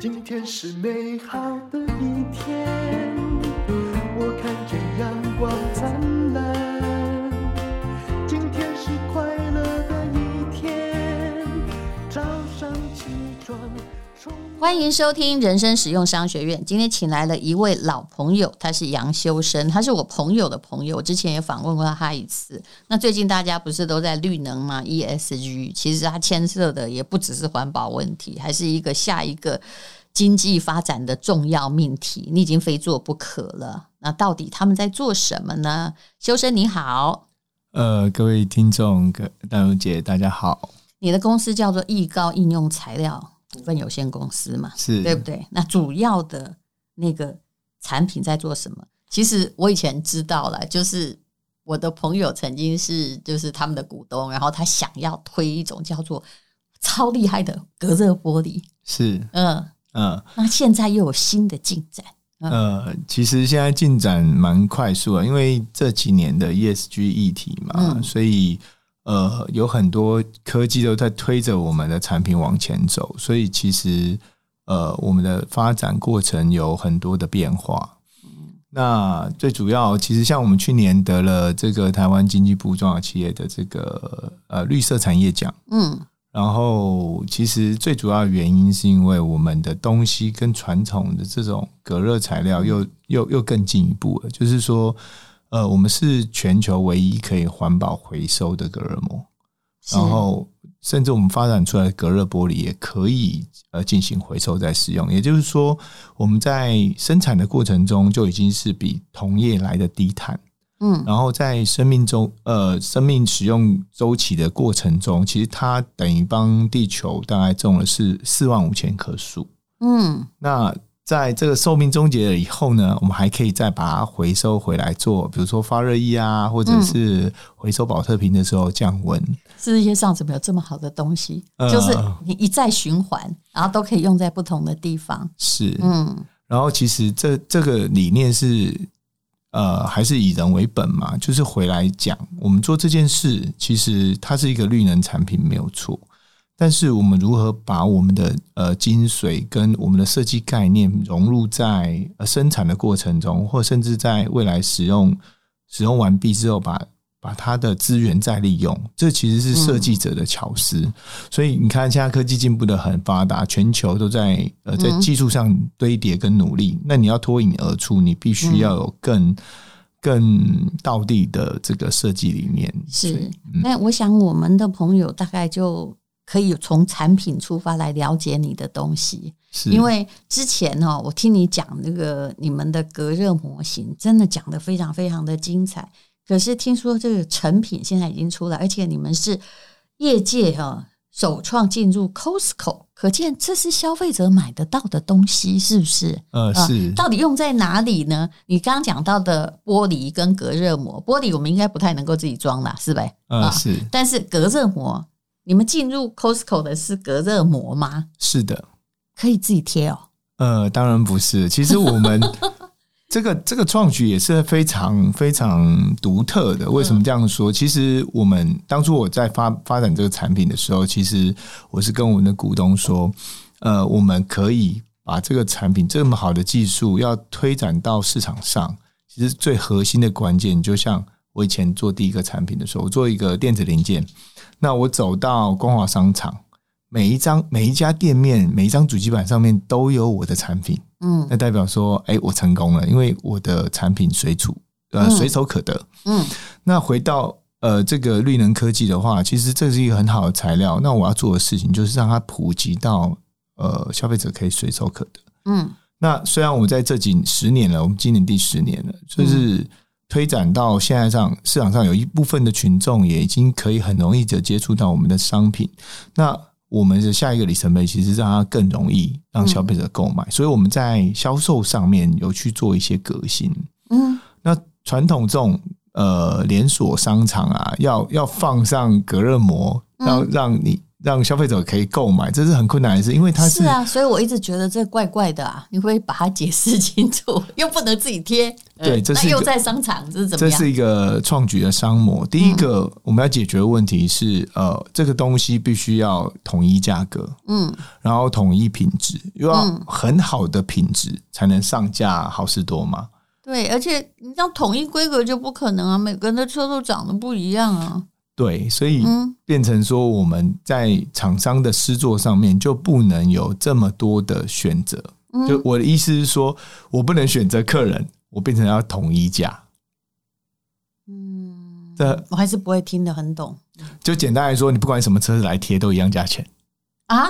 今天是美好的一天，我看见阳光灿烂。今天是快乐的一天，早上起床。欢迎收听人生实用商学院。今天请来了一位老朋友，他是杨修生，他是我朋友的朋友。我之前也访问过他一次。那最近大家不是都在绿能吗？ESG，其实它牵涉的也不只是环保问题，还是一个下一个经济发展的重要命题。你已经非做不可了。那到底他们在做什么呢？修身你好，呃，各位听众，各淡如姐，大家好。你的公司叫做易高应用材料股份有限公司嘛，是对不对？那主要的那个产品在做什么？其实我以前知道了，就是我的朋友曾经是就是他们的股东，然后他想要推一种叫做超厉害的隔热玻璃，是嗯嗯。那现在又有新的进展，嗯、呃，其实现在进展蛮快速的，因为这几年的 ESG 议题嘛，嗯、所以。呃，有很多科技都在推着我们的产品往前走，所以其实呃，我们的发展过程有很多的变化。那最主要，其实像我们去年得了这个台湾经济部中小企业的这个呃绿色产业奖，嗯，然后其实最主要的原因是因为我们的东西跟传统的这种隔热材料又又又更进一步了，就是说。呃，我们是全球唯一可以环保回收的隔热膜，然后甚至我们发展出来的隔热玻璃也可以呃进行回收再使用。也就是说，我们在生产的过程中就已经是比同业来的低碳，嗯，然后在生命中呃生命使用周期的过程中，其实它等于帮地球大概种了是四万五千棵树，嗯，那。在这个寿命终结了以后呢，我们还可以再把它回收回来做，比如说发热衣啊，或者是回收保特瓶的时候降温。世界上怎么有这么好的东西？呃、就是你一再循环，然后都可以用在不同的地方。是，嗯。然后其实这这个理念是，呃，还是以人为本嘛，就是回来讲，我们做这件事，其实它是一个绿能产品，没有错。但是我们如何把我们的呃精髓跟我们的设计概念融入在生产的过程中，或甚至在未来使用使用完毕之后把，把把它的资源再利用，这其实是设计者的巧思。嗯、所以你看，现在科技进步的很发达，全球都在呃在技术上堆叠跟努力。嗯、那你要脱颖而出，你必须要有更、嗯、更到地的这个设计理念。是，那、嗯、我想我们的朋友大概就。可以从产品出发来了解你的东西，是因为之前哈，我听你讲那个你们的隔热模型，真的讲的非常非常的精彩。可是听说这个成品现在已经出来，而且你们是业界哈首创进入 Costco，可见这是消费者买得到的东西，是不是？呃，是。到底用在哪里呢？你刚刚讲到的玻璃跟隔热膜，玻璃我们应该不太能够自己装啦，是呗？呃，是。但是隔热膜。你们进入 Costco 的是隔热膜吗？是的，可以自己贴哦。呃，当然不是。其实我们这个这个创举也是非常非常独特的。为什么这样说？其实我们当初我在发发展这个产品的时候，其实我是跟我们的股东说，呃，我们可以把这个产品这么好的技术要推展到市场上。其实最核心的关键，就像我以前做第一个产品的时候，我做一个电子零件。那我走到光华商场，每一张每一家店面每一张主机板上面都有我的产品，嗯，那代表说，哎，我成功了，因为我的产品随处呃随手可得，嗯，那回到呃这个绿能科技的话，其实这是一个很好的材料。那我要做的事情就是让它普及到呃消费者可以随手可得，嗯。那虽然我们在这几十年了，我们今年第十年了，就是。推展到现在上市场上，有一部分的群众也已经可以很容易的接触到我们的商品。那我们的下一个里程碑，其实让它更容易让消费者购买。所以我们在销售上面有去做一些革新。嗯，那传统这种呃连锁商场啊，要要放上隔热膜，要让你让消费者可以购买，这是很困难的事，因为它是，是啊，所以我一直觉得这怪怪的啊，你会把它解释清楚，又不能自己贴，对，这是又在商场，这是怎么样？这是一个创举的商模。第一个我们要解决的问题是，呃，这个东西必须要统一价格，嗯，然后统一品质，又要很好的品质才能上架好事多嘛。对，而且你像统一规格就不可能啊，每个人的车都长得不一样啊。对，所以变成说我们在厂商的施作上面就不能有这么多的选择。就我的意思是说，我不能选择客人，我变成要统一价。嗯，这我还是不会听得很懂。就简单来说，你不管什么车子来贴，都一样价钱啊。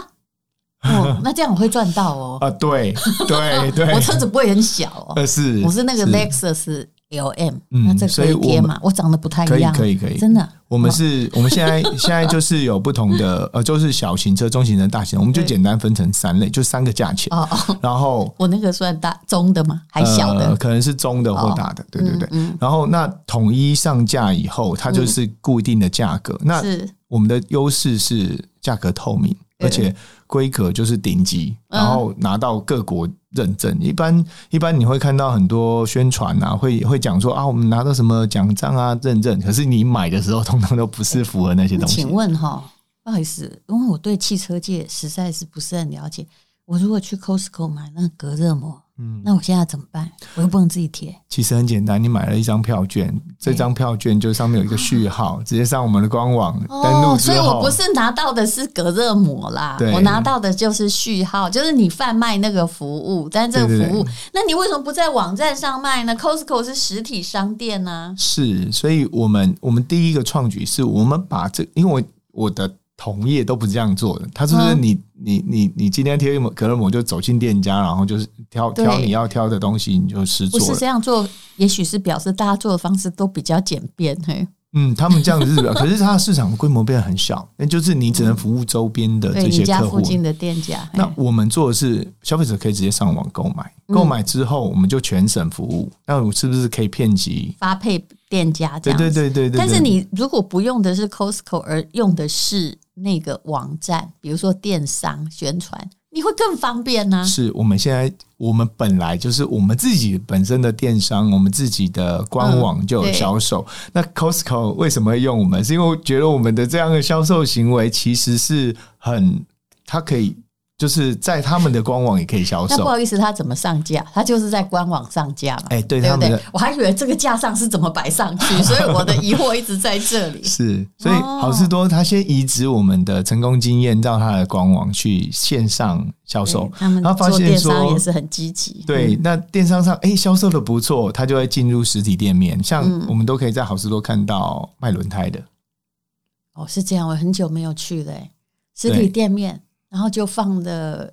哦，那这样我会赚到哦。啊，对对 对，我车子不会很小哦。是，我是那个 Lexus LM，那这可以贴嘛？我长得不太一样，可以可以可以，真的。我们是，我们现在 现在就是有不同的呃，就是小型车、中型车、大型，我们就简单分成三类，就三个价钱。哦哦。然后我那个算大中的吗？还小的？可能是中的或大的，对对对。然后那统一上架以后，它就是固定的价格。那我们的优势是价格透明。而且规格就是顶级，然后拿到各国认证。一般一般你会看到很多宣传啊，会会讲说啊，我们拿到什么奖章啊认证。可是你买的时候，通通都不是符合那些东西。请问哈，不好意思，因为我对汽车界实在是不是很了解。我如果去 Costco 买那个隔热膜。嗯，那我现在怎么办？我又不能自己贴。其实很简单，你买了一张票券，这张票券就上面有一个序号，直接上我们的官网登录哦，所以我不是拿到的是隔热膜啦，我拿到的就是序号，就是你贩卖那个服务。但是这个服务，那你为什么不在网站上卖呢？Costco 是实体商店呢。是，所以我们我们第一个创举是我们把这，因为我我的。同业都不是这样做的，他是不是你你你你今天贴一隔热膜就走进店家，然后就是挑挑你要挑的东西，你就试做。不是这样做，也许是表示大家做的方式都比较简便。嘿，嗯，他们这样子是表，可是它的市场规模变得很小，那就是你只能服务周边的这些客户。附近的店家。那我们做的是消费者可以直接上网购买，购买之后我们就全省服务。那我是不是可以遍及发配店家这样？对对对对。但是你如果不用的是 Costco，而用的是。那个网站，比如说电商宣传，你会更方便呢、啊。是我们现在，我们本来就是我们自己本身的电商，我们自己的官网就有销售。嗯、那 Costco 为什么会用我们？是因为我觉得我们的这样的销售行为其实是很，它可以。就是在他们的官网也可以销售。那不好意思，他怎么上架？他就是在官网上架嘛。哎、欸，对，对不对？他们我还以为这个架上是怎么摆上去，所以我的疑惑一直在这里。是，所以好事多他先移植我们的成功经验到他的官网去线上销售，他们做电商也是很积极。对，那电商上哎销售的不错，他就会进入实体店面。像我们都可以在好事多看到卖轮胎的。哦，是这样，我很久没有去了，实体店面。然后就放的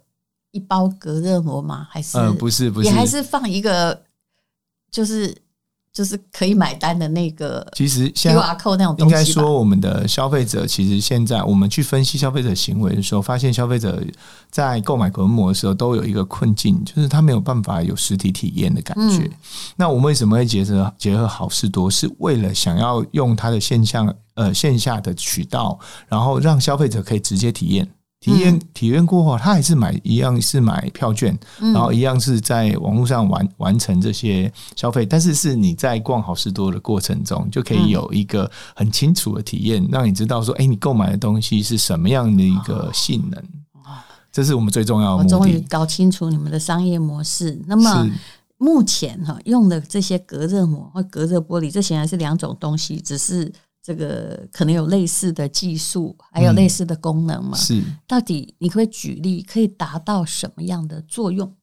一包隔热膜吗？还是？呃，不是，不是，也还是放一个，就是就是可以买单的那个。其实，QR code 那种东西。应该说，我们的消费者其实现在我们去分析消费者行为的时候，发现消费者在购买隔热膜的时候都有一个困境，就是他没有办法有实体体验的感觉。嗯、那我们为什么会结合结合好事多？是为了想要用它的线下呃线下的渠道，然后让消费者可以直接体验。体验体验过后，他还是买一样是买票券，然后一样是在网络上完完成这些消费，但是是你在逛好事多的过程中，就可以有一个很清楚的体验，让你知道说，哎，你购买的东西是什么样的一个性能。这是我们最重要的目的。我终于搞清楚你们的商业模式。那么目前哈用的这些隔热膜或隔热玻璃，这显然是两种东西，只是。这个可能有类似的技术，还有类似的功能嘛？是，到底你可以举例，可以达到什么样的作用？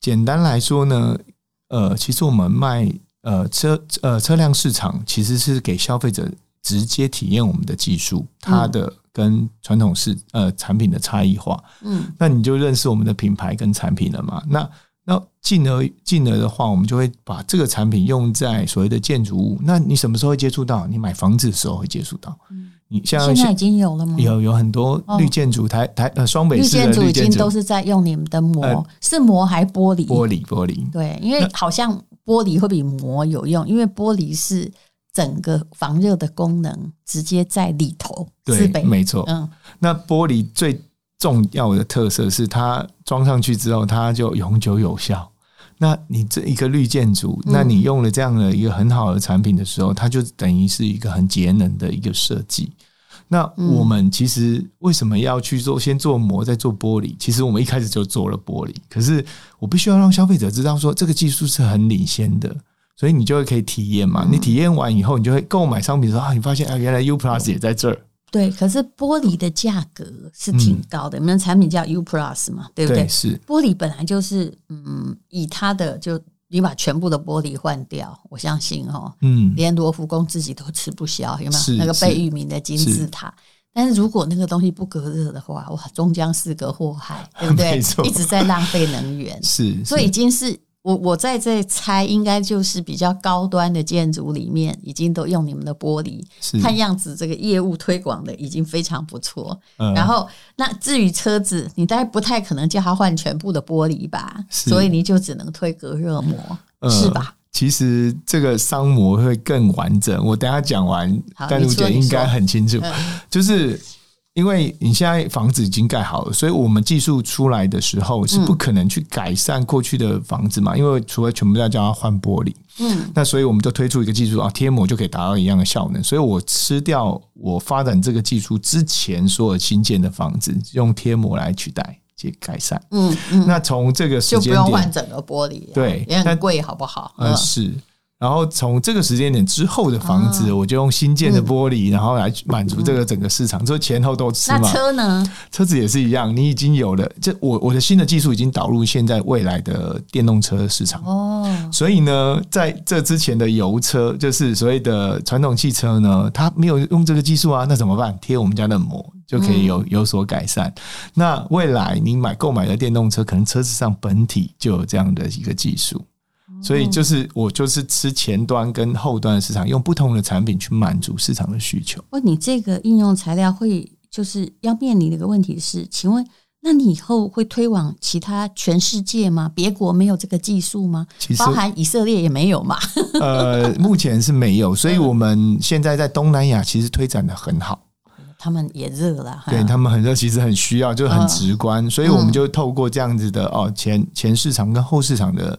简单来说呢，呃，其实我们卖呃车呃车辆市场，其实是给消费者直接体验我们的技术，它的跟传统市呃产品的差异化。嗯，那你就认识我们的品牌跟产品了嘛？那那进而进而的话，我们就会把这个产品用在所谓的建筑物。那你什么时候会接触到？你买房子的时候会接触到。嗯，你像现在已经有了吗？有有很多绿建筑，台台呃双北市的绿建筑已经都是在用你们的膜，呃、是膜还玻璃？玻璃玻璃。对，因为好像玻璃会比膜有用，因为玻璃是整个防热的功能直接在里头。对，没错。嗯，那玻璃最重要的特色是它装上去之后，它就永久有效。那你这一个绿建筑，那你用了这样的一个很好的产品的时候，它就等于是一个很节能的一个设计。那我们其实为什么要去做？先做膜，再做玻璃？其实我们一开始就做了玻璃，可是我必须要让消费者知道说这个技术是很领先的，所以你就会可以体验嘛。你体验完以后，你就会购买商品的时候啊，你发现啊，原来 U Plus 也在这儿。对，可是玻璃的价格是挺高的，你们产品叫 U Plus 嘛，对不对？对，是玻璃本来就是嗯，以它的就。你把全部的玻璃换掉，我相信哦，嗯，连罗浮宫自己都吃不消，有没有？那个贝聿铭的金字塔，但是如果那个东西不隔热的话，哇，终将是个祸害，对不对？一直在浪费能源，是，所以已经是。我我在这猜，应该就是比较高端的建筑里面，已经都用你们的玻璃。是看样子，这个业务推广的已经非常不错。嗯、然后，那至于车子，你大概不太可能叫他换全部的玻璃吧？是所以你就只能推隔热膜，嗯、是吧？其实这个商模会更完整。我等下讲完，淡如姐应该很清楚，嗯、就是。因为你现在房子已经盖好了，所以我们技术出来的时候是不可能去改善过去的房子嘛？因为除了全部要叫它换玻璃，嗯，那所以我们就推出一个技术啊，贴膜就可以达到一样的效能。所以我吃掉我发展这个技术之前所有新建的房子，用贴膜来取代去改善。嗯嗯，那从这个时间点就不用换整个玻璃，对，也很贵，好不好？嗯，是。然后从这个时间点之后的房子，我就用新建的玻璃，然后来满足这个整个市场，所以前后都吃嘛。那车呢？车子也是一样，你已经有了这我我的新的技术已经导入现在未来的电动车市场哦。所以呢，在这之前的油车，就是所谓的传统汽车呢，它没有用这个技术啊，那怎么办？贴我们家的膜就可以有有所改善。那未来你买购买的电动车，可能车子上本体就有这样的一个技术。所以就是我就是吃前端跟后端的市场，用不同的产品去满足市场的需求。哦，你这个应用材料会就是要面临的一个问题是，请问那你以后会推往其他全世界吗？别国没有这个技术吗？包含以色列也没有嘛？呃，目前是没有，所以我们现在在东南亚其实推展的很好。他们也热了，对他们很热，其实很需要，就很直观，所以我们就透过这样子的哦前前市场跟后市场的。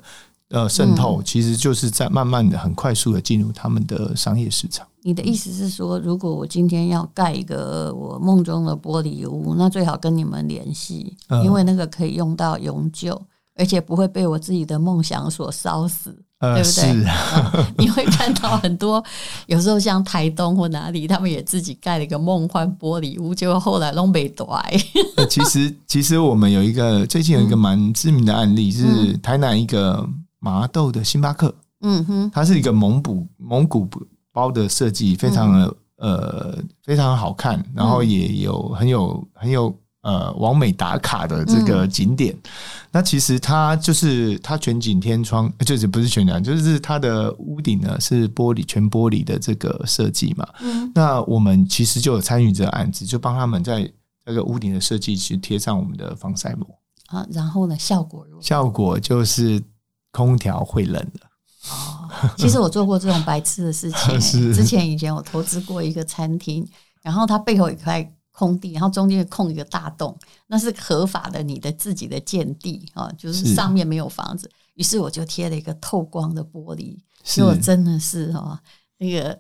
呃，渗透其实就是在慢慢的、很快速的进入他们的商业市场。你的意思是说，如果我今天要盖一个我梦中的玻璃屋，那最好跟你们联系，因为那个可以用到永久，而且不会被我自己的梦想所烧死，对不对？是 你会看到很多，有时候像台东或哪里，他们也自己盖了一个梦幻玻璃屋，结果后来弄没倒。其实，其实我们有一个最近有一个蛮知名的案例，是台南一个。麻豆的星巴克，嗯哼，它是一个蒙古蒙古包的设计，非常的呃非常好看，然后也有很有很有呃完美打卡的这个景点。嗯、那其实它就是它全景天窗，就是不是全景，就是它的屋顶呢是玻璃全玻璃的这个设计嘛。嗯，那我们其实就有参与这个案子，就帮他们在这个屋顶的设计去贴上我们的防晒膜啊。然后呢，效果如何？效果就是。空调会冷的哦。其实我做过这种白痴的事情、之前以前我投资过一个餐厅，然后它背后有一块空地，然后中间空一个大洞，那是合法的，你的自己的建地啊，就是上面没有房子。于是，我就贴了一个透光的玻璃，结果真的是哦，那个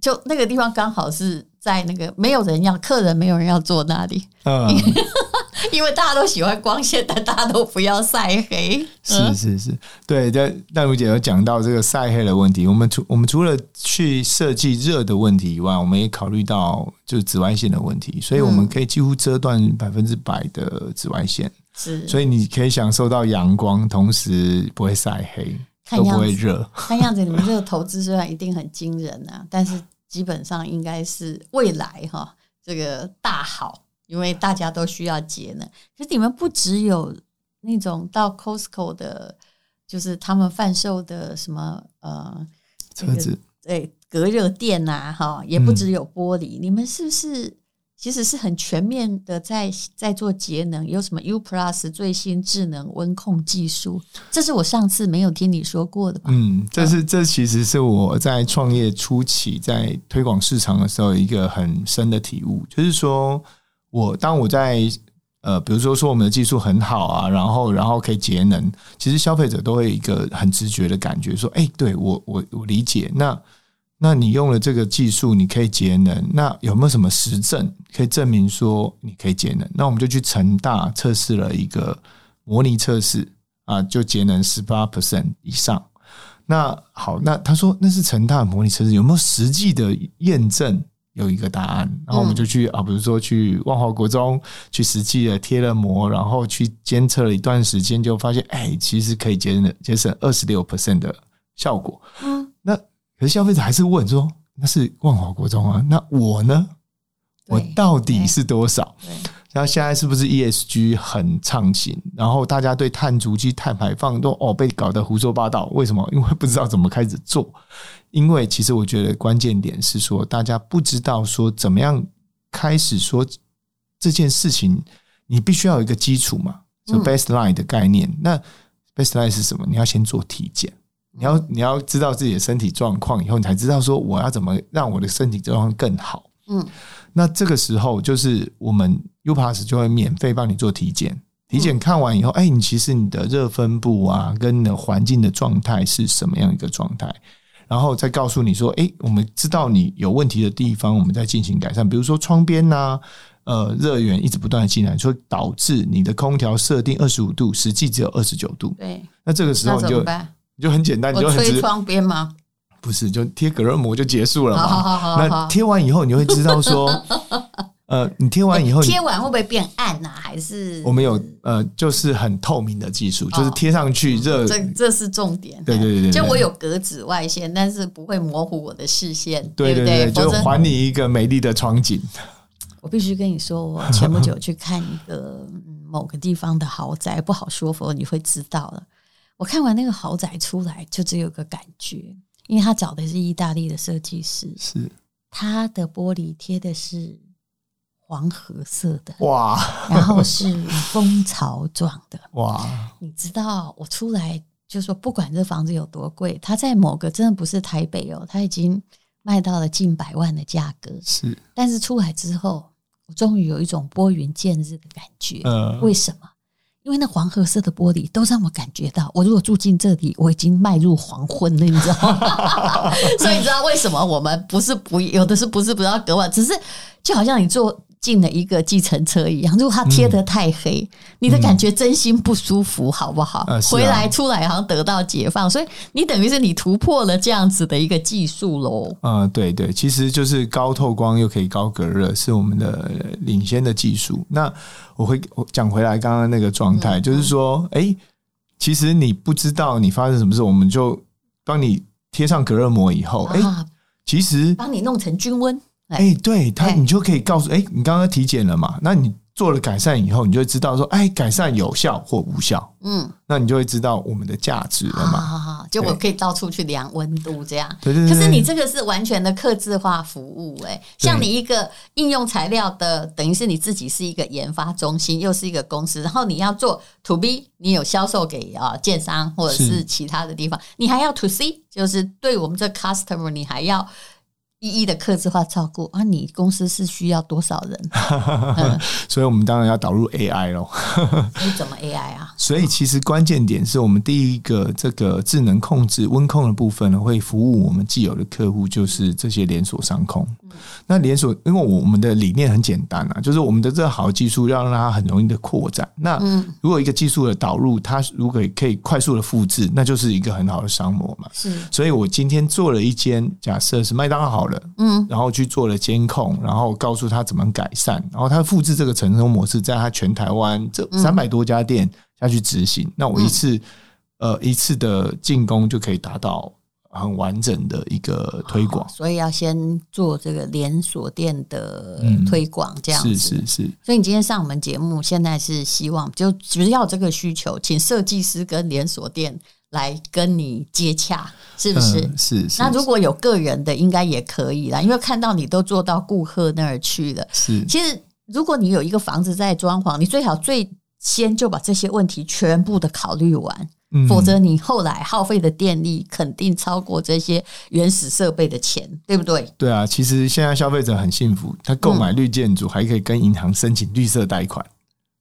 就那个地方刚好是在那个没有人要客人，没有人要坐那里。嗯。因为大家都喜欢光线，但大家都不要晒黑。是是是，对。但但如姐有讲到这个晒黑的问题。我们除我们除了去设计热的问题以外，我们也考虑到就是紫外线的问题。所以我们可以几乎遮断百分之百的紫外线。是，所以你可以享受到阳光，同时不会晒黑，都不会热。看样子你们这个投资虽然一定很惊人啊，但是基本上应该是未来哈，这个大好。因为大家都需要节能，可是你们不只有那种到 Costco 的，就是他们贩售的什么呃车子，对隔热垫呐，哈，也不只有玻璃。嗯、你们是不是其实是很全面的在在做节能，有什么 U Plus 最新智能温控技术，这是我上次没有听你说过的吧？嗯，这是这其实是我在创业初期在推广市场的时候一个很深的体悟，就是说我当我在呃，比如说说我们的技术很好啊，然后然后可以节能，其实消费者都会一个很直觉的感觉，说，哎，对我我我理解那。那你用了这个技术，你可以节能。那有没有什么实证可以证明说你可以节能？那我们就去成大测试了一个模拟测试啊，就节能十八 percent 以上。那好，那他说那是成大模拟测试，有没有实际的验证？有一个答案。然后我们就去啊，比如说去万华国中去实际的贴了膜，然后去监测了一段时间，就发现哎，其实可以节省节省二十六 percent 的效果。嗯，那。可是消费者还是问说：“那是万华国中啊，那我呢？我到底是多少？”然后现在是不是 ESG 很畅行？然后大家对碳足迹、碳排放都哦被搞得胡说八道。为什么？因为不知道怎么开始做。因为其实我觉得关键点是说，大家不知道说怎么样开始说这件事情，你必须要有一个基础嘛，就 baseline 的概念。那 baseline 是什么？你要先做体检。你要你要知道自己的身体状况以后，你才知道说我要怎么让我的身体状况更好。嗯，那这个时候就是我们 U-Pass 就会免费帮你做体检。体检看完以后，哎，你其实你的热分布啊，跟你的环境的状态是什么样一个状态，然后再告诉你说，哎，我们知道你有问题的地方，我们再进行改善。比如说窗边呐，呃，热源一直不断的进来，所以导致你的空调设定二十五度，实际只有二十九度。对，那这个时候你就。你就很简单，你就很推窗边吗？不是，就贴隔热膜就结束了嘛。好好好好，那贴完以后，你会知道说，呃，你贴完以后，贴完会不会变暗啊？还是我们有呃，就是很透明的技术，就是贴上去热，这这是重点。对对对对，就我有隔紫外线，但是不会模糊我的视线，对对对，就还你一个美丽的窗景。我必须跟你说，我前不久去看一个某个地方的豪宅，不好说，否则你会知道了。我看完那个豪宅出来，就只有个感觉，因为他找的是意大利的设计师，是。他的玻璃贴的是黄褐色的，哇，然后是蜂巢状的，哇，你知道我出来就说，不管这房子有多贵，他在某个真的不是台北哦，他已经卖到了近百万的价格，是，但是出来之后，我终于有一种拨云见日的感觉，嗯，为什么？因为那黄褐色的玻璃都让我感觉到，我如果住进这里，我已经迈入黄昏了，你知道吗？所以你知道为什么我们不是不有的是不是不要隔晚，只是就好像你做。进了一个计程车一样，如果它贴的太黑，嗯、你的感觉真心不舒服，好不好？回来出来好像得到解放，所以你等于是你突破了这样子的一个技术喽。嗯，对对，其实就是高透光又可以高隔热，是我们的领先的技术。那我会我讲回来刚刚那个状态，嗯、就是说，哎、欸，其实你不知道你发生什么事，我们就帮你贴上隔热膜以后，哎、啊欸，其实帮你弄成均温。哎、欸，对他，你就可以告诉哎、欸，你刚刚体检了嘛？那你做了改善以后，你就会知道说，哎，改善有效或无效。嗯，那你就会知道我们的价值了嘛？好好好，就我可以到处去量温度这样。对对对。可是你这个是完全的客制化服务，哎，像你一个应用材料的，等于是你自己是一个研发中心，又是一个公司，然后你要做 To B，你有销售给啊建商或者是其他的地方，你还要 To C，就是对我们这 customer，你还要。一一的客制化照顾啊，你公司是需要多少人？嗯、所以我们当然要导入 AI 喽。你怎么 AI 啊？所以其实关键点是我们第一个这个智能控制温控的部分呢，会服务我们既有的客户，就是这些连锁商控。嗯、那连锁，因为我们的理念很简单啊，就是我们的这个好技术要让它很容易的扩展。那如果一个技术的导入，它如果可以快速的复制，那就是一个很好的商模嘛。是，所以我今天做了一间，假设是麦当劳好了。嗯，然后去做了监控，然后告诉他怎么改善，然后他复制这个成功模式，在他全台湾这三百多家店下去执行，那我一次呃一次的进攻就可以达到很完整的一个推广。所以要先做这个连锁店的推广，这样子是是是。所以你今天上我们节目，现在是希望就只要这个需求，请设计师跟连锁店来跟你接洽，是不是？嗯、是是。那如果有个人的，应该也可以啦，因为看到你都做到顾客那儿去了。是，其实如果你有一个房子在装潢，你最好最先就把这些问题全部的考虑完，嗯、否则你后来耗费的电力肯定超过这些原始设备的钱，对不对？对啊，其实现在消费者很幸福，他购买绿建筑还可以跟银行申请绿色贷款。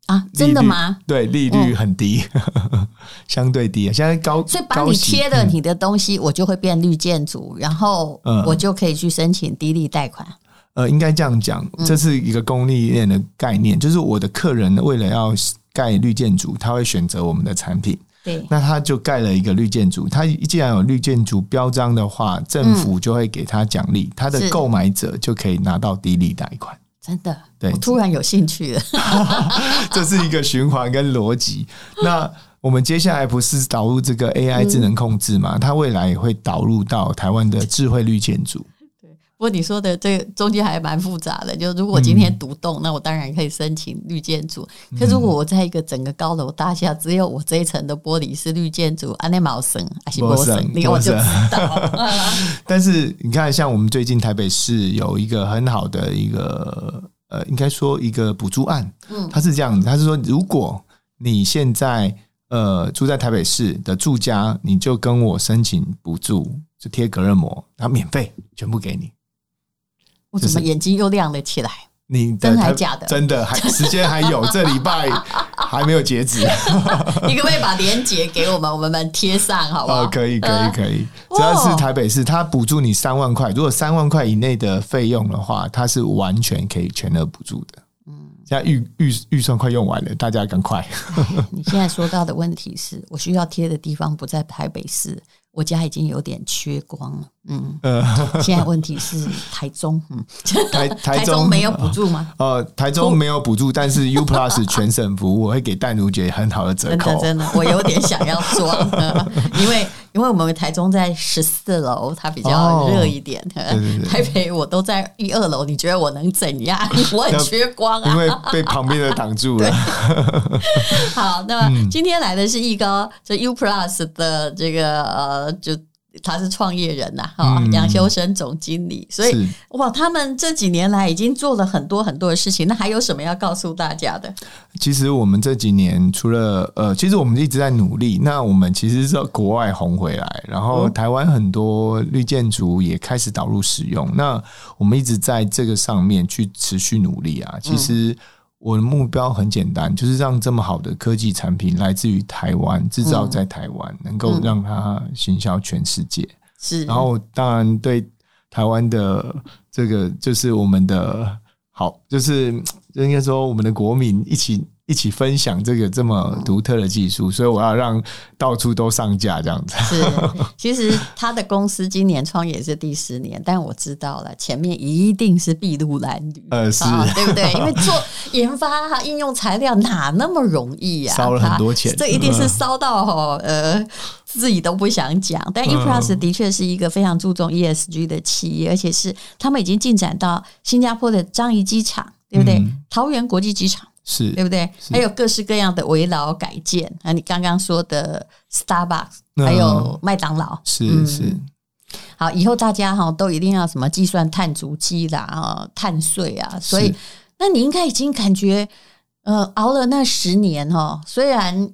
啊，真的吗？对，利率很低，嗯、相对低。现在高，所以把你贴了你的东西，我就会变绿建筑，嗯、然后我就可以去申请低利贷款。呃，应该这样讲，这是一个供应链的概念，嗯、就是我的客人为了要盖绿建筑，他会选择我们的产品。对，那他就盖了一个绿建筑。他既然有绿建筑标章的话，政府就会给他奖励，嗯、他的购买者就可以拿到低利贷款。真的，对，我突然有兴趣了。这是一个循环跟逻辑。那我们接下来不是导入这个 AI 智能控制嘛？嗯、它未来也会导入到台湾的智慧绿建筑。不过你说的这个中间还蛮复杂的，就如果我今天独栋，嗯、那我当然可以申请绿建筑。可如果我在一个整个高楼大厦，只有我这一层的玻璃是绿建筑，安内毛森还是波森，你我就知道。但是你看，像我们最近台北市有一个很好的一个呃，应该说一个补助案，嗯，它是这样子，它是说，如果你现在呃住在台北市的住家，你就跟我申请补助，就贴隔热膜，然后免费全部给你。我怎么眼睛又亮了起来？你真的还假的？真的还时间还有，这礼拜还没有截止。你可不可以把链接给我们，我们们贴上，好不好？哦，可以，可以，可以。只要是台北市，他补助你三万块，如果三万块以内的费用的话，它是完全可以全额补助的。嗯，现在预预预算快用完了，大家赶快。你现在说到的问题是我需要贴的地方不在台北市。我家已经有点缺光了，嗯，呃，现在问题是台中，嗯，台 台中，没有补助吗？呃，台中没有补助，但是 U Plus 全省服务，我会给淡如姐很好的折扣，真的，真的，我有点想要装，因为。因为我们台中在十四楼，它比较热一点。哦、对对对，台北我都在一二楼，你觉得我能怎样？我很缺光啊，因为被旁边的挡住了。好，那么今天来的是易高，这 U Plus 的这个呃就。他是创业人呐，哈，杨修生总经理，所以哇，他们这几年来已经做了很多很多的事情。那还有什么要告诉大家的？其实我们这几年除了呃，其实我们一直在努力。那我们其实是在国外红回来，然后台湾很多绿建筑也开始导入使用。那我们一直在这个上面去持续努力啊。其实。我的目标很简单，就是让这么好的科技产品来自于台湾，制造在台湾，嗯、能够让它行销全世界。是，然后当然对台湾的这个，就是我们的好，就是应该说我们的国民一起。一起分享这个这么独特的技术，所以我要让到处都上架这样子。是，其实他的公司今年创业是第十年，但我知道了，前面一定是筚路蓝缕，呃，是，对不对？因为做研发和应用材料哪那么容易呀？烧了很多钱，这一定是烧到哈呃自己都不想讲。但 ePlus 的确是一个非常注重 ESG 的企业，而且是他们已经进展到新加坡的樟宜机场，对不对？嗯、桃园国际机场。是对不对？是还有各式各样的围老改建啊！你刚刚说的 Starbucks，还有麦当劳，是、嗯、是。好，以后大家哈都一定要什么计算碳足迹啦啊、碳税啊，所以那你应该已经感觉呃熬了那十年哈，虽然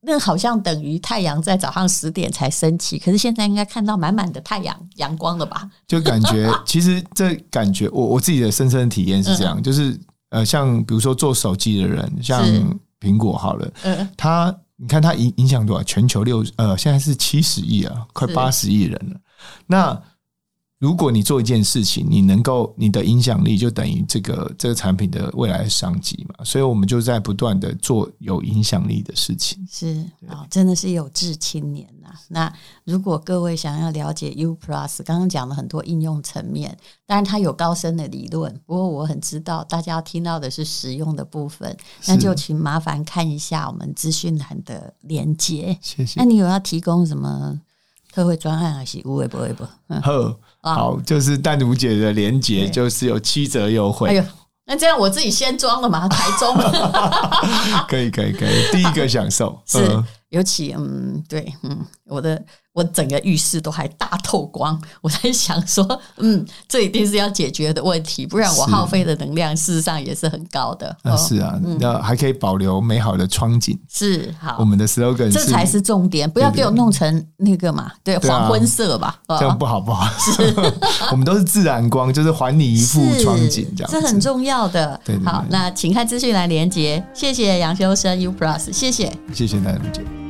那好像等于太阳在早上十点才升起，可是现在应该看到满满的太阳阳光了吧？就感觉其实这感觉我我自己的深深的体验是这样，嗯、就是。呃，像比如说做手机的人，像苹果好了，嗯，他你看他影影响多少？全球六呃，现在是七十亿啊，快八十亿人了。那如果你做一件事情，你能够你的影响力就等于这个这个产品的未来商机嘛，所以我们就在不断的做有影响力的事情。是啊，哦，真的是有志青年呐。那如果各位想要了解 U Plus，刚刚讲了很多应用层面，当然它有高深的理论，不过我很知道大家要听到的是实用的部分，那就请麻烦看一下我们资讯栏的连接。谢谢。那你有要提供什么特惠专案还是无微不微不？呵。好，就是淡如姐的连结，就是有七折优惠。哎呦，那这样我自己先装了嘛？台中，可以，可以，可以，第一个享受 是尤其嗯，对，嗯，我的。我整个浴室都还大透光，我在想说，嗯，这一定是要解决的问题，不然我耗费的能量事实上也是很高的。那是啊，那、嗯、还可以保留美好的窗景。是好，我们的 slogan 这才是重点，不要给我弄成那个嘛，对，黄昏色吧，啊、这样不好不好。是，我们都是自然光，就是还你一副窗景，这样这很重要的。对，好，那请看资讯来连接，谢谢杨修身 U Plus，谢谢，谢谢大家理解。